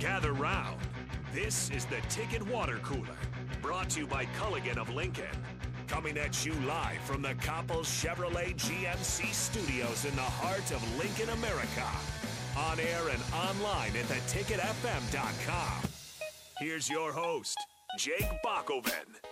gather round. This is the Ticket Water Cooler, brought to you by Culligan of Lincoln. Coming at you live from the Coppel Chevrolet GMC studios in the heart of Lincoln, America. On air and online at theticketfm.com. Here's your host, Jake Bakoven.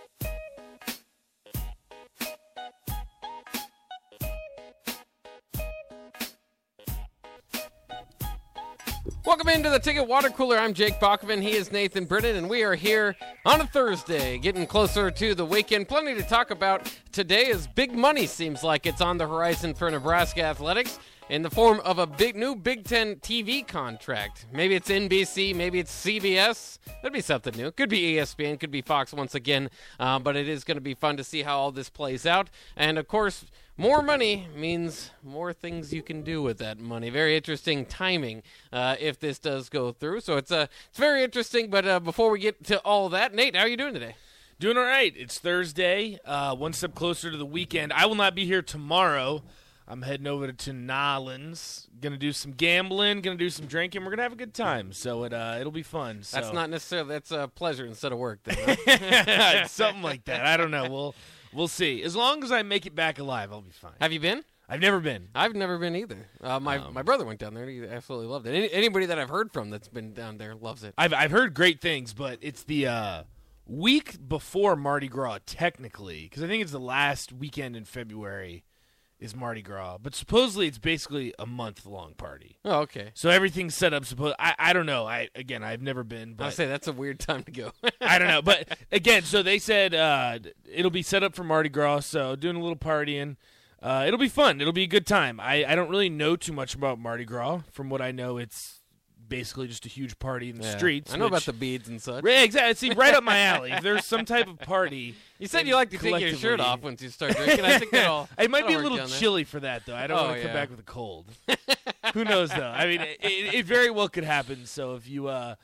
Welcome into the Ticket Water Cooler. I'm Jake Bachman. He is Nathan Britton, and we are here on a Thursday, getting closer to the weekend. Plenty to talk about today as big money seems like it's on the horizon for Nebraska athletics in the form of a big new Big Ten TV contract. Maybe it's NBC, maybe it's CBS. That'd be something new. Could be ESPN, could be Fox once again, uh, but it is going to be fun to see how all this plays out. And of course, more money means more things you can do with that money. Very interesting timing uh, if this does go through. So it's uh, it's very interesting. But uh, before we get to all that, Nate, how are you doing today? Doing all right. It's Thursday, uh, one step closer to the weekend. I will not be here tomorrow. I'm heading over to Nolans. Gonna do some gambling. Gonna do some drinking. We're gonna have a good time. So it uh, it'll be fun. So. That's not necessarily that's a pleasure instead of work. Then, huh? something like that. I don't know. We'll we'll see. As long as I make it back alive, I'll be fine. Have you been? I've never been. I've never been either. Uh, my Um, my brother went down there. and He absolutely loved it. Any, anybody that I've heard from that's been down there loves it. I've I've heard great things, but it's the uh, week before Mardi Gras, technically, because I think it's the last weekend in February is Mardi Gras. But supposedly it's basically a month long party. Oh, okay. So everything's set up. Suppose I, I don't know. I again I've never been, But I say that's a weird time to go. I don't know. But again, so they said uh, it'll be set up for Mardi Gras. So doing a little partying. Uh, it'll be fun. It'll be a good time. I, I don't really know too much about Mardi Gras. From what I know, it's basically just a huge party in the Yeah. streets. I know about the beads and such. Exactly. See, right up my alley. If there's some type of party, You said you like to take your shirt off once you start drinking. I think that'll. it might be a little chilly for that, though. I don't Oh, want to come yeah. back with a cold. Who knows, though? I mean, it, it, it very well could happen. So if you, uh,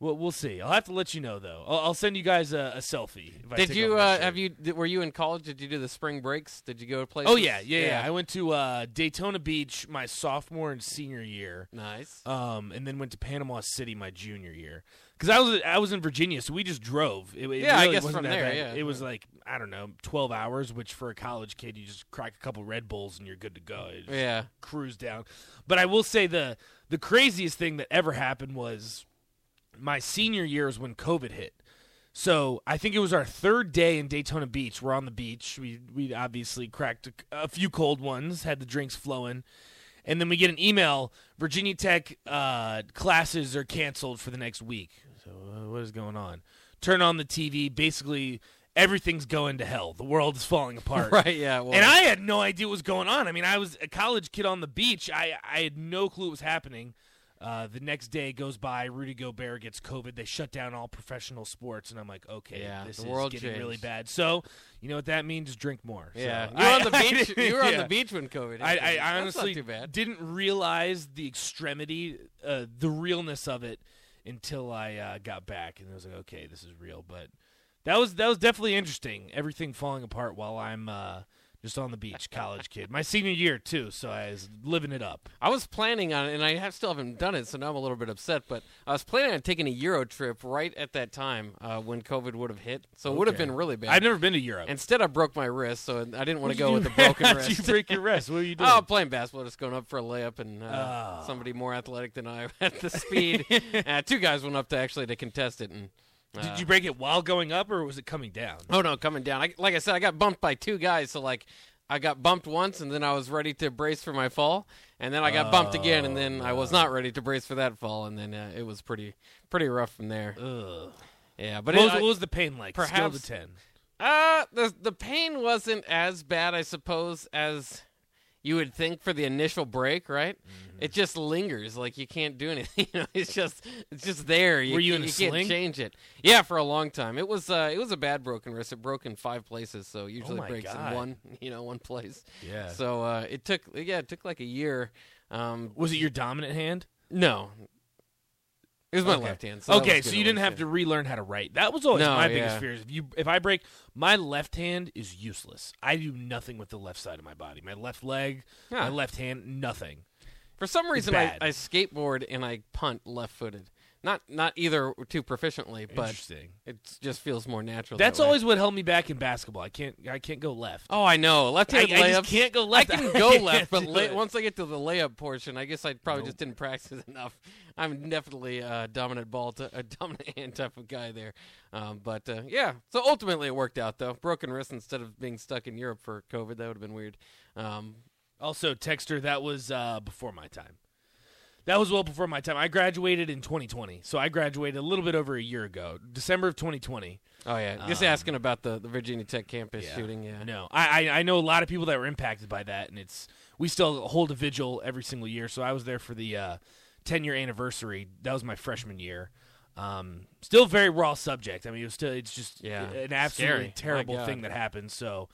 well, we'll see. I'll have to let you know, though. I'll, I'll send you guys a, a selfie. If Did you uh, have you did, were you in college? Did you do the spring breaks? Did you go to places? Oh yeah, yeah, yeah. I went to uh, Daytona Beach my sophomore and senior year. nice. Um, and then went to Panama City my junior year. Because I was I was in Virginia, so we just drove. It, it Yeah, I guess wasn't from that there, bad. yeah. It was like I don't know, twelve hours, which for a college kid, you just crack a couple Red Bulls and you're good to go. Yeah. cruise down. But I will say the the craziest thing that ever happened was my senior year is when COVID hit. So I think it was our third day in Daytona Beach. We're on the beach. We we obviously cracked a, a few cold ones, had the drinks flowing, and then we get an email: Virginia Tech uh, classes are canceled for the next week. So uh, what is going on? Turn on the TV. Basically, everything's going to hell. The world is falling apart. Right. Yeah. Well, And I had no idea what was going on. I mean, I was a college kid on the beach. I, I had no clue what was happening. Uh, the next day goes by. Rudy Gobert gets COVID. They shut down all professional sports, and I'm like, okay, Yeah, this the is getting really bad. So, you know what that means? Drink more. So, yeah. You were I- on the beach. you were on the beach when COVID. I, hit. I honestly didn't realize the extremity, uh, the realness of it until I uh, got back, and I was like, okay, this is real. But that was that was definitely interesting. Everything falling apart while I'm uh, just on the beach, college kid. My senior year too, so I was living it up. I was planning on and I have, still haven't done it, so now I'm a little bit upset. But I was planning on taking a Euro trip right at that time uh, when COVID would have hit, so it would have been really bad. I've never been to Europe. Instead, I broke my wrist, so I didn't want to go with the broken wrist. you break your wrist? What were you doing? Oh, playing basketball, just going up for a layup, and uh, Oh. somebody more athletic than I at the speed. uh, two guys went up to actually to contest it, and uh, Did you break it while going up, or was it coming down? Oh no, coming down. I, like I said, I got bumped by two guys. So like, I got bumped once, and then I was ready to brace for my fall, and then I got bumped again, and then I was not ready to brace for that fall, and then uh, it was pretty pretty rough from there. Ugh. Yeah, but What it, was, I- what was the pain like? Scale perhaps- to ten. uh, the the pain wasn't as bad, I suppose, as you would think for the initial break, right? Mm-hmm. It just lingers, like you can't do anything. You know, it's just it's just there. You, Were you can't- in a you can't change it. Yeah, for a long time. It was uh, it was a bad broken wrist. It broke in five places, so it usually Oh breaks God. in one, you know, one place. Yeah. So uh, it took yeah, it took like a year. Um, Was it your dominant hand? no, it was my Okay. left hand. So okay, so you didn't have yeah. to relearn how to write. That was always No, my biggest fear. Is if you if I break my left hand is useless. I do nothing with the left side of my body. My left leg, my left hand, nothing. For some reason, I. I skateboard and I punt left footed. Not not either too proficiently, but Interesting. it just feels more natural. That's that way. always what held me back in basketball. I can't I can't go left. Oh, I know. Left-handed I- I just can't go left. I can go left, but it. once I get to the layup portion, I guess I probably just didn't practice enough. I'm definitely a dominant ball, t- a dominant hand type of guy there. Um, but uh, yeah, so ultimately it worked out though. Broken wrist instead of being stuck in Europe for COVID. That would have been weird. Um, Also, Texter, that was uh, before my time. That was well before my time. I graduated in 2020, so I graduated a little bit over a year ago, December of 2020. oh yeah, just asking about the, the Virginia Tech campus shooting. Yeah, No, I, I I know a lot of people that were impacted by that, and it's we still hold a vigil every single year. So I was there for the uh, 10 year anniversary. That was my freshman year. Um, still very raw subject. I mean, it was still it's just Yeah. an absolutely Scary. Terrible thing that happened. So.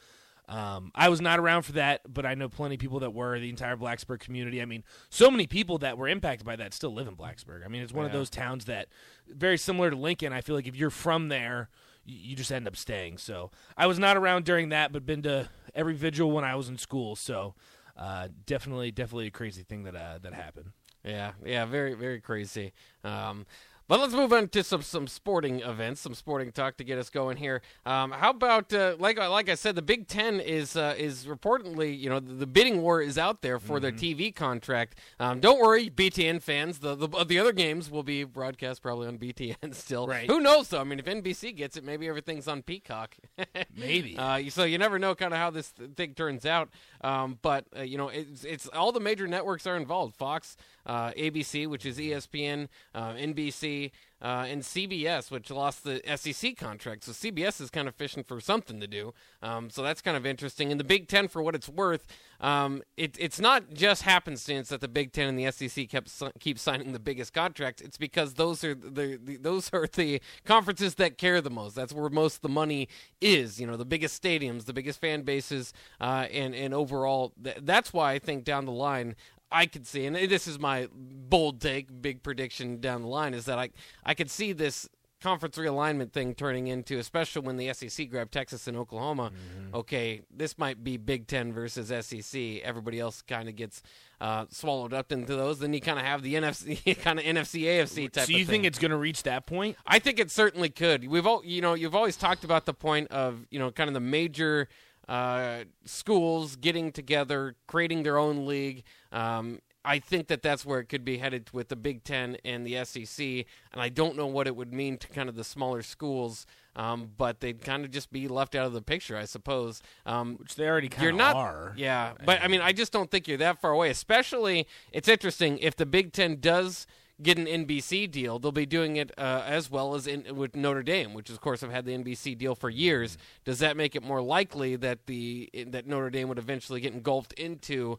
Um, I was not around for that, but I know plenty of people that were. The entire Blacksburg community. I mean, so many people that were impacted by that still live in Blacksburg. I mean, it's one of those towns that very similar to Lincoln. I feel like if you're from there, you, you just end up staying. So I was not around during that, but been to every vigil when I was in school. So uh, definitely, definitely a crazy thing that uh, that happened. Yeah, yeah, very, very crazy. Um, but let's move on to some some sporting events, some sporting talk to get us going here. Um, how about uh, like like I said, the Big Ten is uh, is reportedly you know the, the bidding war is out there for their Mm-hmm. TV contract. Um, don't worry, BTN fans. The, the the other games will be broadcast probably on BTN still. Right. Who knows though? I mean, if NBC gets it, maybe everything's on Peacock. Maybe. Uh, so you never know kind of how this th- thing turns out. Um, but uh, you know, it's, it's all the major networks are involved: Fox, uh, ABC, which is ESPN, uh, NBC, uh, and CBS, which lost the SEC contract. So CBS is kind of fishing for something to do. Um, so that's kind of interesting. And the Big Ten, for what it's worth, um, it, it's not just happenstance that the Big Ten and the SEC kept keep signing the biggest contracts. It's because those are the, the those are the conferences that care the most. That's where most of the money is. You know, the biggest stadiums, the biggest fan bases, uh, and and overall, th- that's why I think down the line. I could see, and this is my bold take, big prediction down the line, is that I I could see this conference realignment thing turning into, especially when the SEC grabbed Texas and Oklahoma. Okay, this might be Big Ten versus SEC. Everybody else kind of gets uh, swallowed up into those. Then you kind of have the NFC, kind of NFC AFC type. so you think it's going to reach that point? I think it certainly could. We've all, you know, you've always talked about the point of, you know, kind of the major uh, schools getting together, creating their own league. Um, I think that that's where it could be headed with the Big Ten and the SEC, and I don't know what it would mean to kind of the smaller schools, um, but they'd kind of just be left out of the picture, I suppose. Um, Which they already kind of are. yeah. But I mean, I just don't think you're that far away. Especially, it's interesting if the Big Ten does get an NBC deal, they'll be doing it uh, as well as in, with Notre Dame, which of course have had the NBC deal for years. Does that make it more likely that the that Notre Dame would eventually get engulfed into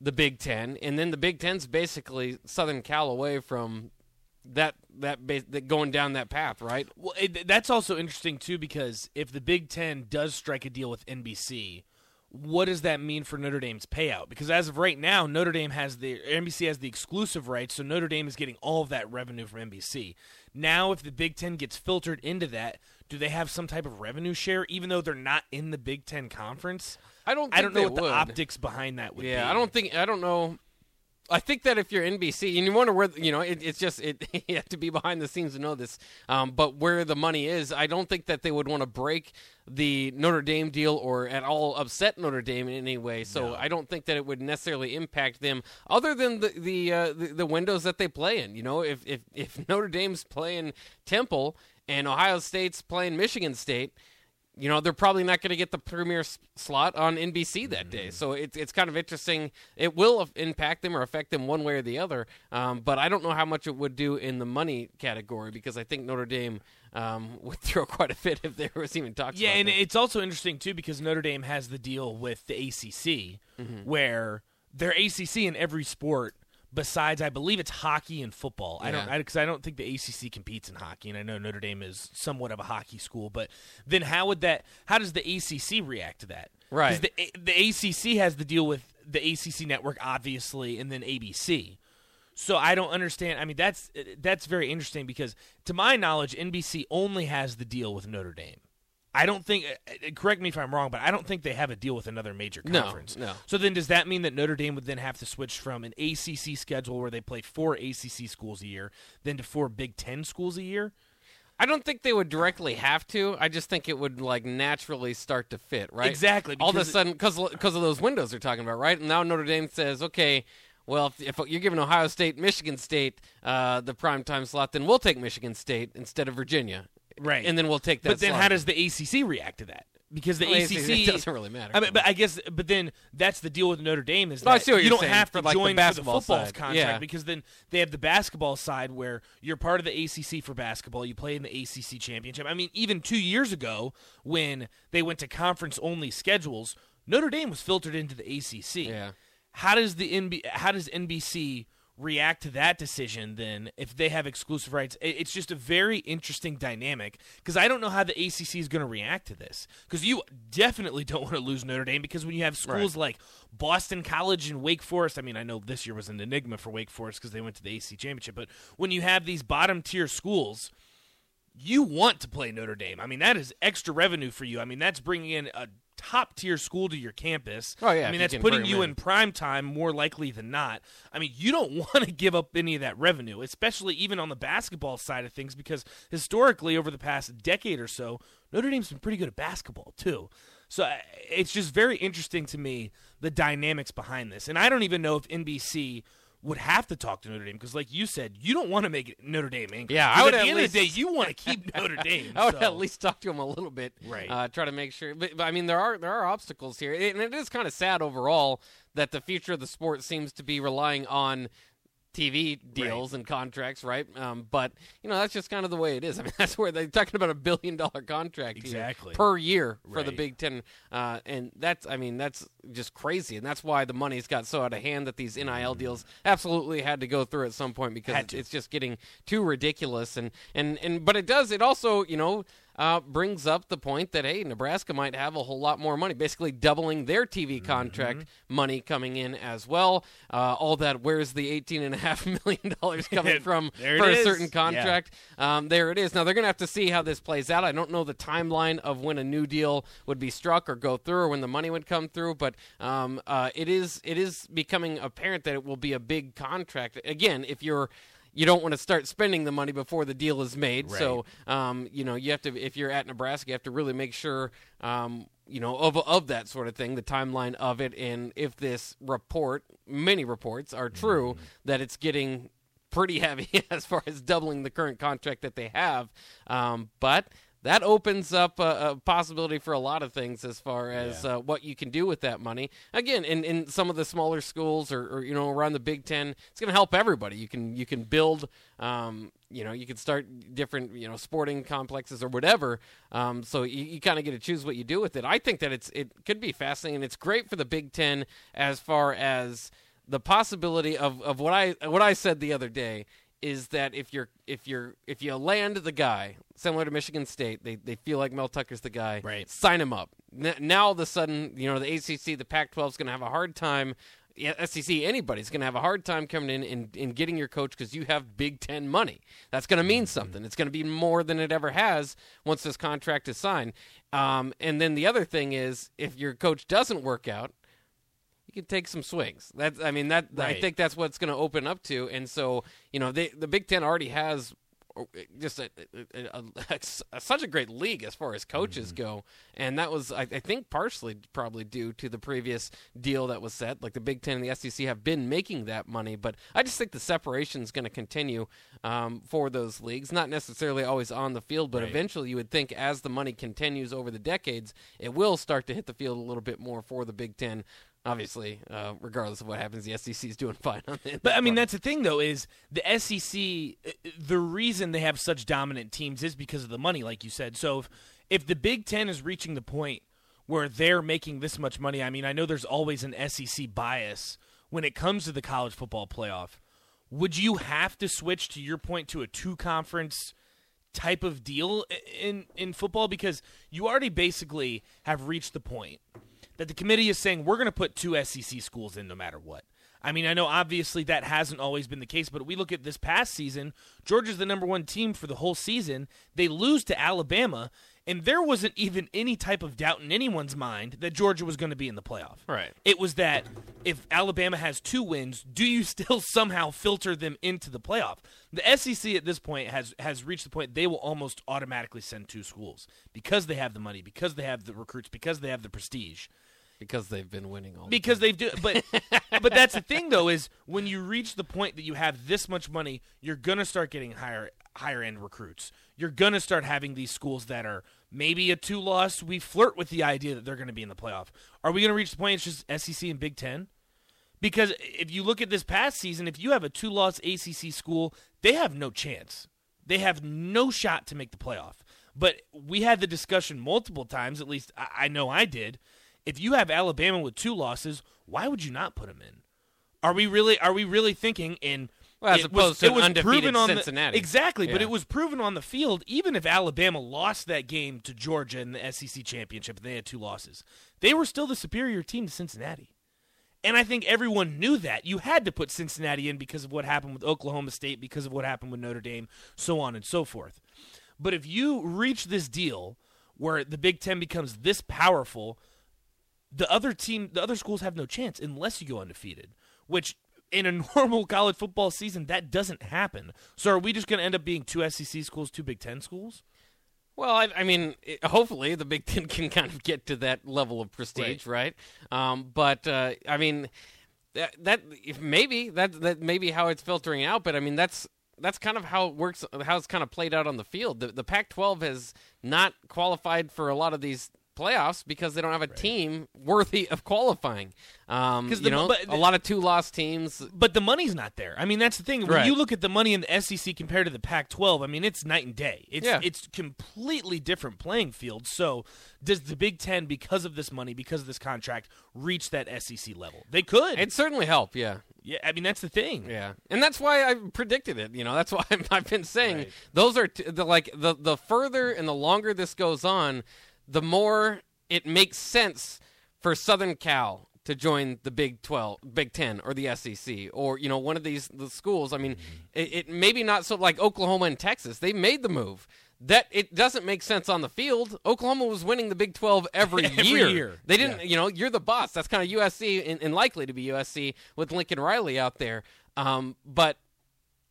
the Big Ten, and then the Big Ten's basically Southern Cal away from that that, ba- that going down that path, right? Well, it, that's also interesting too because if the Big Ten does strike a deal with NBC, what does that mean for Notre Dame's payout? Because as of right now, Notre Dame has the NBC has the exclusive rights, so Notre Dame is getting all of that revenue from NBC. Now, if the Big Ten gets filtered into that, do they have some type of revenue share, even though they're not in the Big Ten conference? I don't. I don't know what the optics behind that would be. Yeah, I don't think I don't know. I think that if you're NBC and you wonder where you know it, it's just it you have to be behind the scenes to know this. Um, but where the money is, I don't think that they would want to break the Notre Dame deal or at all upset Notre Dame in any way. So I don't think that it would necessarily impact them, other than the the, uh, the the windows that they play in. You know, if if if Notre Dame's playing Temple and Ohio State's playing Michigan State you know they're probably not going to get the premier s- slot on NBC that day. So it's it's kind of interesting. It will impact them or affect them one way or the other. Um, but I don't know how much it would do in the money category because I think Notre Dame um, would throw quite a fit if there was even talks. Yeah, and that. it's also interesting too because Notre Dame has the deal with the ACC, Mm-hmm. where they're ACC in every sport besides, I believe it's hockey and football. I don't Yeah. because I, don't think the ACC competes in hockey, and I know Notre Dame is somewhat of a hockey school. But then how would that? How does the ACC react to that? Right. The the ACC has the deal with the ACC network, obviously, and then ABC. So I don't understand. I mean, that's that's very interesting because, to my knowledge, NBC only has the deal with Notre Dame. I don't think. uh, uh, Correct me if I'm wrong, but I don't think they have a deal with another major conference. no. no. So then, does that mean that Notre Dame would then have to switch from an ACC schedule where they play four ACC schools a year, then to four Big Ten schools a year? I don't think they would directly have to. I just think it would like naturally start to fit, right? Exactly, All of a sudden, because because of those windows they're talking about, right? And now Notre Dame says, okay, well, if, if you're giving Ohio State, Michigan State uh, the prime time slot, then we'll take Michigan State instead of Virginia, Right. And then we'll take that. But then, slot. how does the ACC react to that? Because the Well, ACC it doesn't really matter. I mean, but I guess, but then that's the deal with Notre Dame is No, that you don't saying, have to like, the join for the football's side. contract Yeah. because then they have the basketball side where you're part of the ACC for basketball. You play in the ACC championship. I mean, even two years ago when they went to conference only schedules, Notre Dame was filtered into the ACC. Yeah. How does the NB, How does NBC? React to that decision then if they have exclusive rights it's just a very interesting dynamic because i don't know how the acc is going to react to this because you definitely don't want to lose notre dame because when you have schools like boston college and wake forest i mean i know this year was an enigma for wake forest because they went to the ac championship but when you have these bottom tier schools you want to play Notre Dame. I mean, that is extra revenue for you. I mean, that's bringing in a top tier school to your campus. Oh, yeah, I mean, if you that's putting you in. in prime time more likely than not. I mean, you don't want to give up any of that revenue, especially even on the basketball side of things, because historically, over the past decade or so, Notre Dame's been pretty good at basketball too. So it's just very interesting to me the dynamics behind this, and I don't even know if NBC. Would have to talk to Notre Dame because, like you said, you don't want to make Notre Dame angry. Yeah, I would at at the end of the day, you want to keep Notre Dame. I would so- at least talk to him a little bit, Right. Uh, try to make sure. But, but I mean, there are there are obstacles here, and it is kind of sad overall that the future of the sport seems to be relying on TV deals and contracts, right? Um, but you know that's just kind of the way it is. I mean, that's where they're talking about a billion dollar contract here Exactly. per year for the Big Ten, uh, and that's I mean that's just crazy, and that's why the money's got so out of hand that these NIL deals absolutely had to go through at some point because it's, it's just getting too ridiculous, and and and but it does it also you know. Uh, brings up the point that hey, Nebraska might have a whole lot more money, basically doubling their TV Mm-hmm. contract money coming in as well. Uh, all that, where's the eighteen and a half million dollars coming from for a certain Yeah. contract? Um, there it is. Now they're going to have to see how this plays out. I don't know the timeline of when a new deal would be struck or go through, or when the money would come through. But um, uh, it is it is becoming apparent that it will be a big contract. Again, if you're you don't want to start spending the money before the deal is made. So, um, you know, you have to if you're at Nebraska, you have to really make sure, um, you know, of of that sort of thing, the timeline of it, and if this report, many reports are true, that it's getting pretty heavy as far as doubling the current contract that they have. Um, but that opens up a, a possibility for a lot of things as far as uh, what you can do with that money. Again, in, in some of the smaller schools or, or you know around the Big Ten, it's going to help everybody. You can you can build. Um, you know, you can start different, you know, sporting complexes or whatever. Um, so you, you kind of get to choose what you do with it. I think that it's it could be fascinating. and It's great for the Big Ten as far as the possibility of, of what I what I said the other day is that if you're if you're if you land the guy similar to Michigan State, they they feel like Mel Tucker's the guy. Right. Sign him up. N- now all of a sudden, you know, the ACC, the Pac-12 is going to have a hard time. yeah, SEC, anybody's going to have a hard time coming in and, and getting your coach because you have Big Ten money. That's going to mean something. It's going to be more than it ever has once this contract is signed. Um, and then the other thing is, if your coach doesn't work out, you can take some swings. That's I mean that I think that's what's going to open up to. And so you know they, the Big Ten already has uh, just a, a, a, a- such a great league as far as coaches Mm-hmm. go, and that was I, I think partially probably due to the previous deal that was set. Like the Big Ten and the SEC have been making that money, but I just think the separation is going to continue um, for those leagues. Not necessarily always on the field, but Right. eventually you would think as the money continues over the decades, it will start to hit the field a little bit more for the Big Ten. Obviously, uh, regardless of what happens, the SEC is doing fine on it. But I mean, that's the thing, though, is the SEC. uh, The reason they have such dominant teams is because of the money, like you said. So if, if the Big Ten is reaching the point where they're making this much money, I mean, I know there's always an SEC bias when it comes to the college football playoff. Would you have to switch to your point to a two conference type of deal in in football because you already basically have reached the point that the committee is saying we're going to put two SEC schools in no matter what. I mean, I know obviously that hasn't always been the case, but we look at this past season, Georgia's the number one team for the whole season. They lose to Alabama, and there wasn't even any type of doubt in anyone's mind that Georgia was going to be in the playoff. Right. It was that if Alabama has two wins, do you still somehow filter them into the playoff? The SEC at this point has has reached the point they will almost automatically send two schools because they have the money, because they have the recruits, because they have the prestige because they've been winning all. because they've do but but that's the thing though is when you reach the point that you have this much money you're gonna start getting higher higher end recruits. You're gonna start having these schools that are maybe a two loss. We flirt with the idea that they're gonna be in the playoff. Are we gonna reach the point it's just sec and big ten? Because if you look at this past season if you have a two loss acc school they have no chance. They have no shot to make the playoff. But we had the discussion multiple times at least i, I know i did. If you have Alabama with two losses, why would you not put them in? Are we really are we really thinking in Well, as it opposed was, to it was undefeated proven on Cincinnati. The, exactly, but it was proven on the field. Even if Alabama lost that game to Georgia in the SEC championship, they had two losses. They were still the superior team to Cincinnati, and I think everyone knew that. You had to put Cincinnati in because of what happened with Oklahoma State, because of what happened with Notre Dame, so on and so forth. But if you reach this deal where the Big Ten becomes this powerful, the other team, the other schools have no chance unless you go undefeated, which in a normal college football season that doesn't happen. So are we just going to end up being two SEC schools, two Big Ten schools? Well, I, I mean, it, hopefully the Big Ten can kind of get to that level of prestige, right? Um, but uh, I mean, that, that if maybe that that may be how it's filtering out. But I mean, that's that's kind of how it works, how it's kind of played out on the field. The, the Pac-12 has not qualified for a lot of these playoffs because they don't have a team worthy of qualifying. Um, you know, but- a lot of two-loss teams. But the money's not there. I mean, that's the thing. When Right. you look at the money in the SEC compared to the Pac-12, I mean, it's night and day. It's Yeah. it's completely different playing field. So, does the Big Ten, because of this money, because of this contract, reach that SEC level? They could. It certainly help, yeah. yeah, I mean, that's the thing. Yeah, and that's why I predicted it. You know, that's why I've, I've been saying Right. those are t- the like the the further and the longer this goes on, the more it makes sense for Southern Cal to join the Big Twelve, Big Ten, or the SEC, or you know one of these the schools. I mean, it, it maybe not so like Oklahoma and Texas. They made the move. That it doesn't make sense on the field. Oklahoma was winning the Big Twelve every, Every year. year. They didn't, you know, you're the boss. That's kind of USC and, and likely to be USC with Lincoln Riley out there. Um, but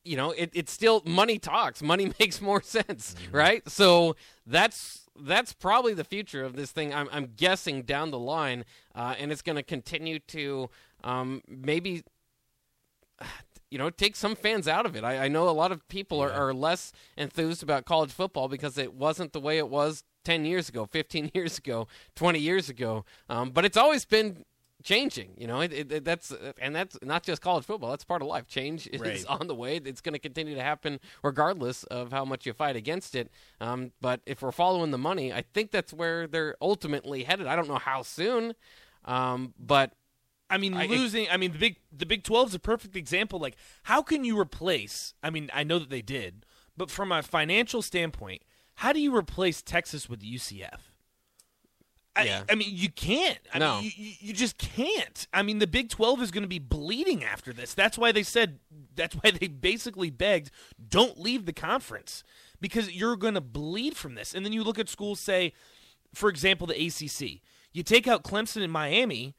you know, it, it's still money talks. Money makes more sense, right? So that's that's probably the future of this thing. I'm, I'm guessing down the line, uh, and it's going to continue to um, maybe you know, take some fans out of it. I, I know a lot of people are, are less enthused about college football because it wasn't the way it was 10 years ago, 15 years ago, 20 years ago. Um, but it's always been changing, you know, it, it, that's, and that's not just college football. That's part of life. Change is Right. on the way. It's going to continue to happen regardless of how much you fight against it. Um, but if we're following the money, I think that's where they're ultimately headed. I don't know how soon. Um, but I mean, I- losing. I mean, the big the Big Twelve is a perfect example. Like, how can you replace? I mean, I know that they did, but from a financial standpoint, how do you replace Texas with UCF? I, Yeah. I mean, you can't. I No. mean, you, you, just can't. I mean, the Big 12 is going to be bleeding after this. That's why they said, that's why they basically begged, don't leave the conference because you're going to bleed from this. And then you look at schools, say, for example, the ACC. You take out Clemson and Miami,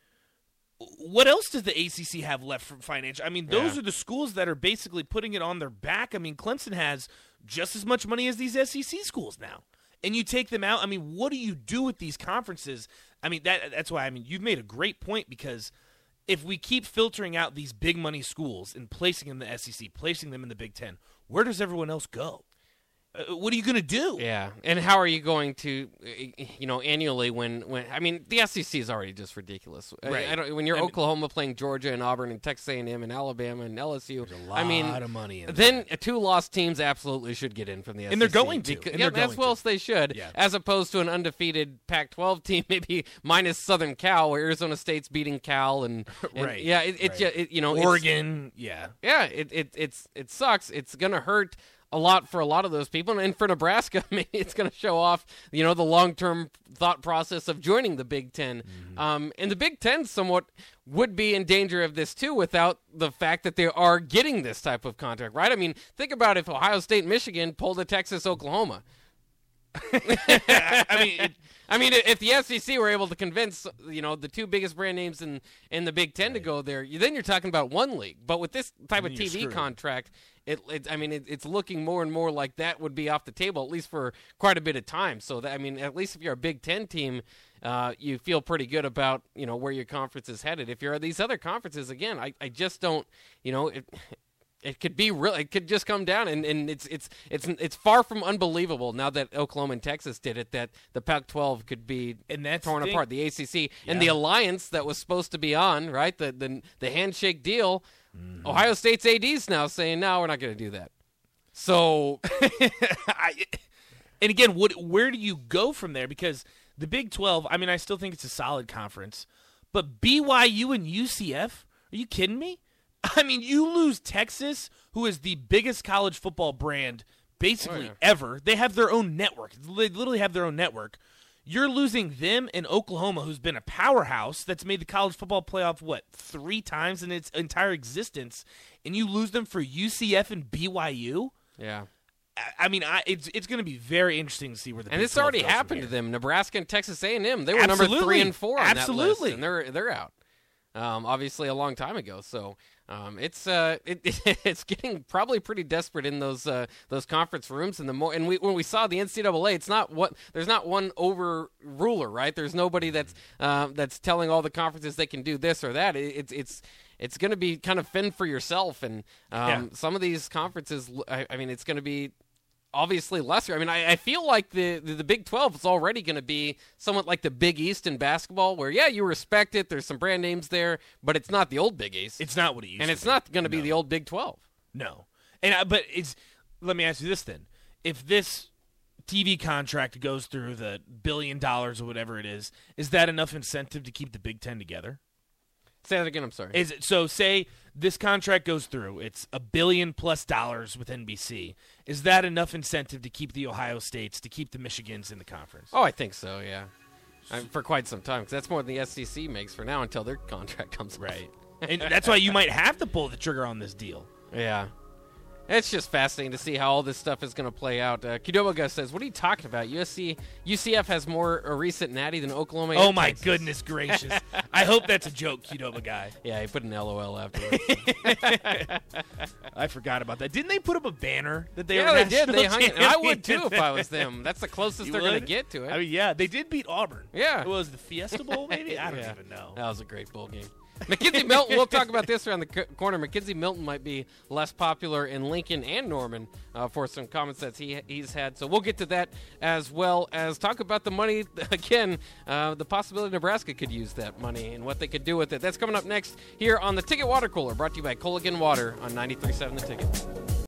what else does the ACC have left from financial? I mean, those Yeah. are the schools that are basically putting it on their back. I mean, Clemson has just as much money as these SEC schools now. And you take them out. I mean, what do you do with these conferences? I mean, that that's why I mean, you've made a great point because if we keep filtering out these big money schools and placing them in the SEC, placing them in the Big 10, where does everyone else go? Uh, what are you going to do? Yeah, and how are you going to, uh, you know, annually when when I mean the SEC is already just ridiculous. Right. I, don't, when you're I mean- Oklahoma playing Georgia and Auburn and Texas A&M and Alabama and LSU, There's a I mean, lot of money in then two lost teams absolutely should get in from the SEC, And they're going to, Becau- and yeah, they're as well as they should, Yeah. as opposed to an undefeated Pac-12 team, maybe minus Southern Cal, where Arizona State's beating Cal, and, and Right, yeah, it, it, right. it you know, it's- Oregon, yeah. yeah, it, it it's it sucks. It's gonna hurt a lot for a lot of those people, and for Nebraska, maybe it's going to show off, you know, the long-term thought process of joining the Big 10 Mm-hmm. Um, and the Big Ten somewhat would be in danger of this too, without the fact that they are getting this type of contract, right? I mean, think about if Ohio State, Michigan pulled a Texas, Oklahoma. I mean, it, I mean, if the SEC were able to convince you know the two biggest brand names in in the Big Ten to go there, then you're talking about one league. But with this type of TV screwed. contract, it, it I mean, it, it's looking more and more like that would be off the table at least for quite a bit of time. So that I mean, at least if you're a Big Ten team, uh, you feel pretty good about you know where your conference is headed. If you're at these other conferences, again, I, I just don't you know it. It could be real. It could just come down, and, and it's it's it's it's far from unbelievable now that Oklahoma and Texas did it that the Pac-12 could be And that's torn the apart. The ACC and the alliance that was supposed to be on right the the, the handshake deal. Mm-hmm. Ohio State's AD's now saying no, we're not going to do that. So I, and again, what, where do you go from there? Because the Big 12, I mean, I still think it's a solid conference, but BYU and UCF, are you kidding me? I mean, you lose Texas, who is the biggest college football brand basically Oh, yeah. ever. They have their own network. They literally have their own network. You're losing them and Oklahoma, who's been a powerhouse that's made the college football playoff, what, three times in its entire existence, and you lose them for UCF and BYU? yeah. I- mean, I, it's it's going to be very interesting to see where the And it's already happened to them. Nebraska and Texas A&M, they were number three and four on that Absolutely. list, and they're they're out. Um, obviously, a long time ago. So um, it's uh, it, it's getting probably pretty desperate in those uh, those conference rooms. And the more and we when we saw the NCAA, it's not what there's not one over ruler, right? There's nobody that's uh, that's telling all the conferences they can do this or that. It, it's it's it's going to be kind of fend for yourself, and um, Yeah. some of these conferences. I, I mean, it's going to be obviously lesser. I mean, I, I feel like the, the the Big Twelve is already going to be somewhat like the Big East in basketball, where yeah, you respect it. There's some brand names there, but it's not the old Big East, It's not what it used and it's be. not going to be the old Big Twelve. No, and I, but it's. Let me ask you this then: If this TV contract goes through the billion dollars or whatever it is, is that enough incentive to keep the Big Ten together? Say that again. I'm sorry. Is it so? Say this contract goes through, it's a billion plus dollars with NBC. Is that enough incentive to keep the Ohio States, to keep the Michigans in the conference? oh, I think so. Yeah, I for quite some time because that's more than the SEC makes for now until their contract comes. Right. and that's why you might have to pull the trigger on this deal. Yeah. It's just fascinating to see how all this stuff is going to play out. Uh, Kidobaga says, "What are you talking about? USC, UCF has more a recent natty than Oklahoma." Oh my Texas." goodness gracious! I hope that's a joke, Qdoba guy. Yeah, he put an LOL afterwards. I forgot about that. Didn't they put up a banner that they yeah, they did. They hung it. I would too if I was them. That's the closest You they're going to get to it. I mean, yeah, they did beat Auburn. Yeah. it was the Fiesta Bowl, maybe. I don't Yeah. even know. That was a great bowl game. McKenzie Milton, we'll talk about this around the c- corner. McKenzie Milton might be less popular in Lincoln and Norman uh, for some comments that he he's had. So we'll get to that as well as talk about the money again. Uh, the possibility Nebraska could use that money and what they could do with it. That's coming up next here on the Ticket Water Cooler, brought to you by Culligan Water on 93.7 The Ticket.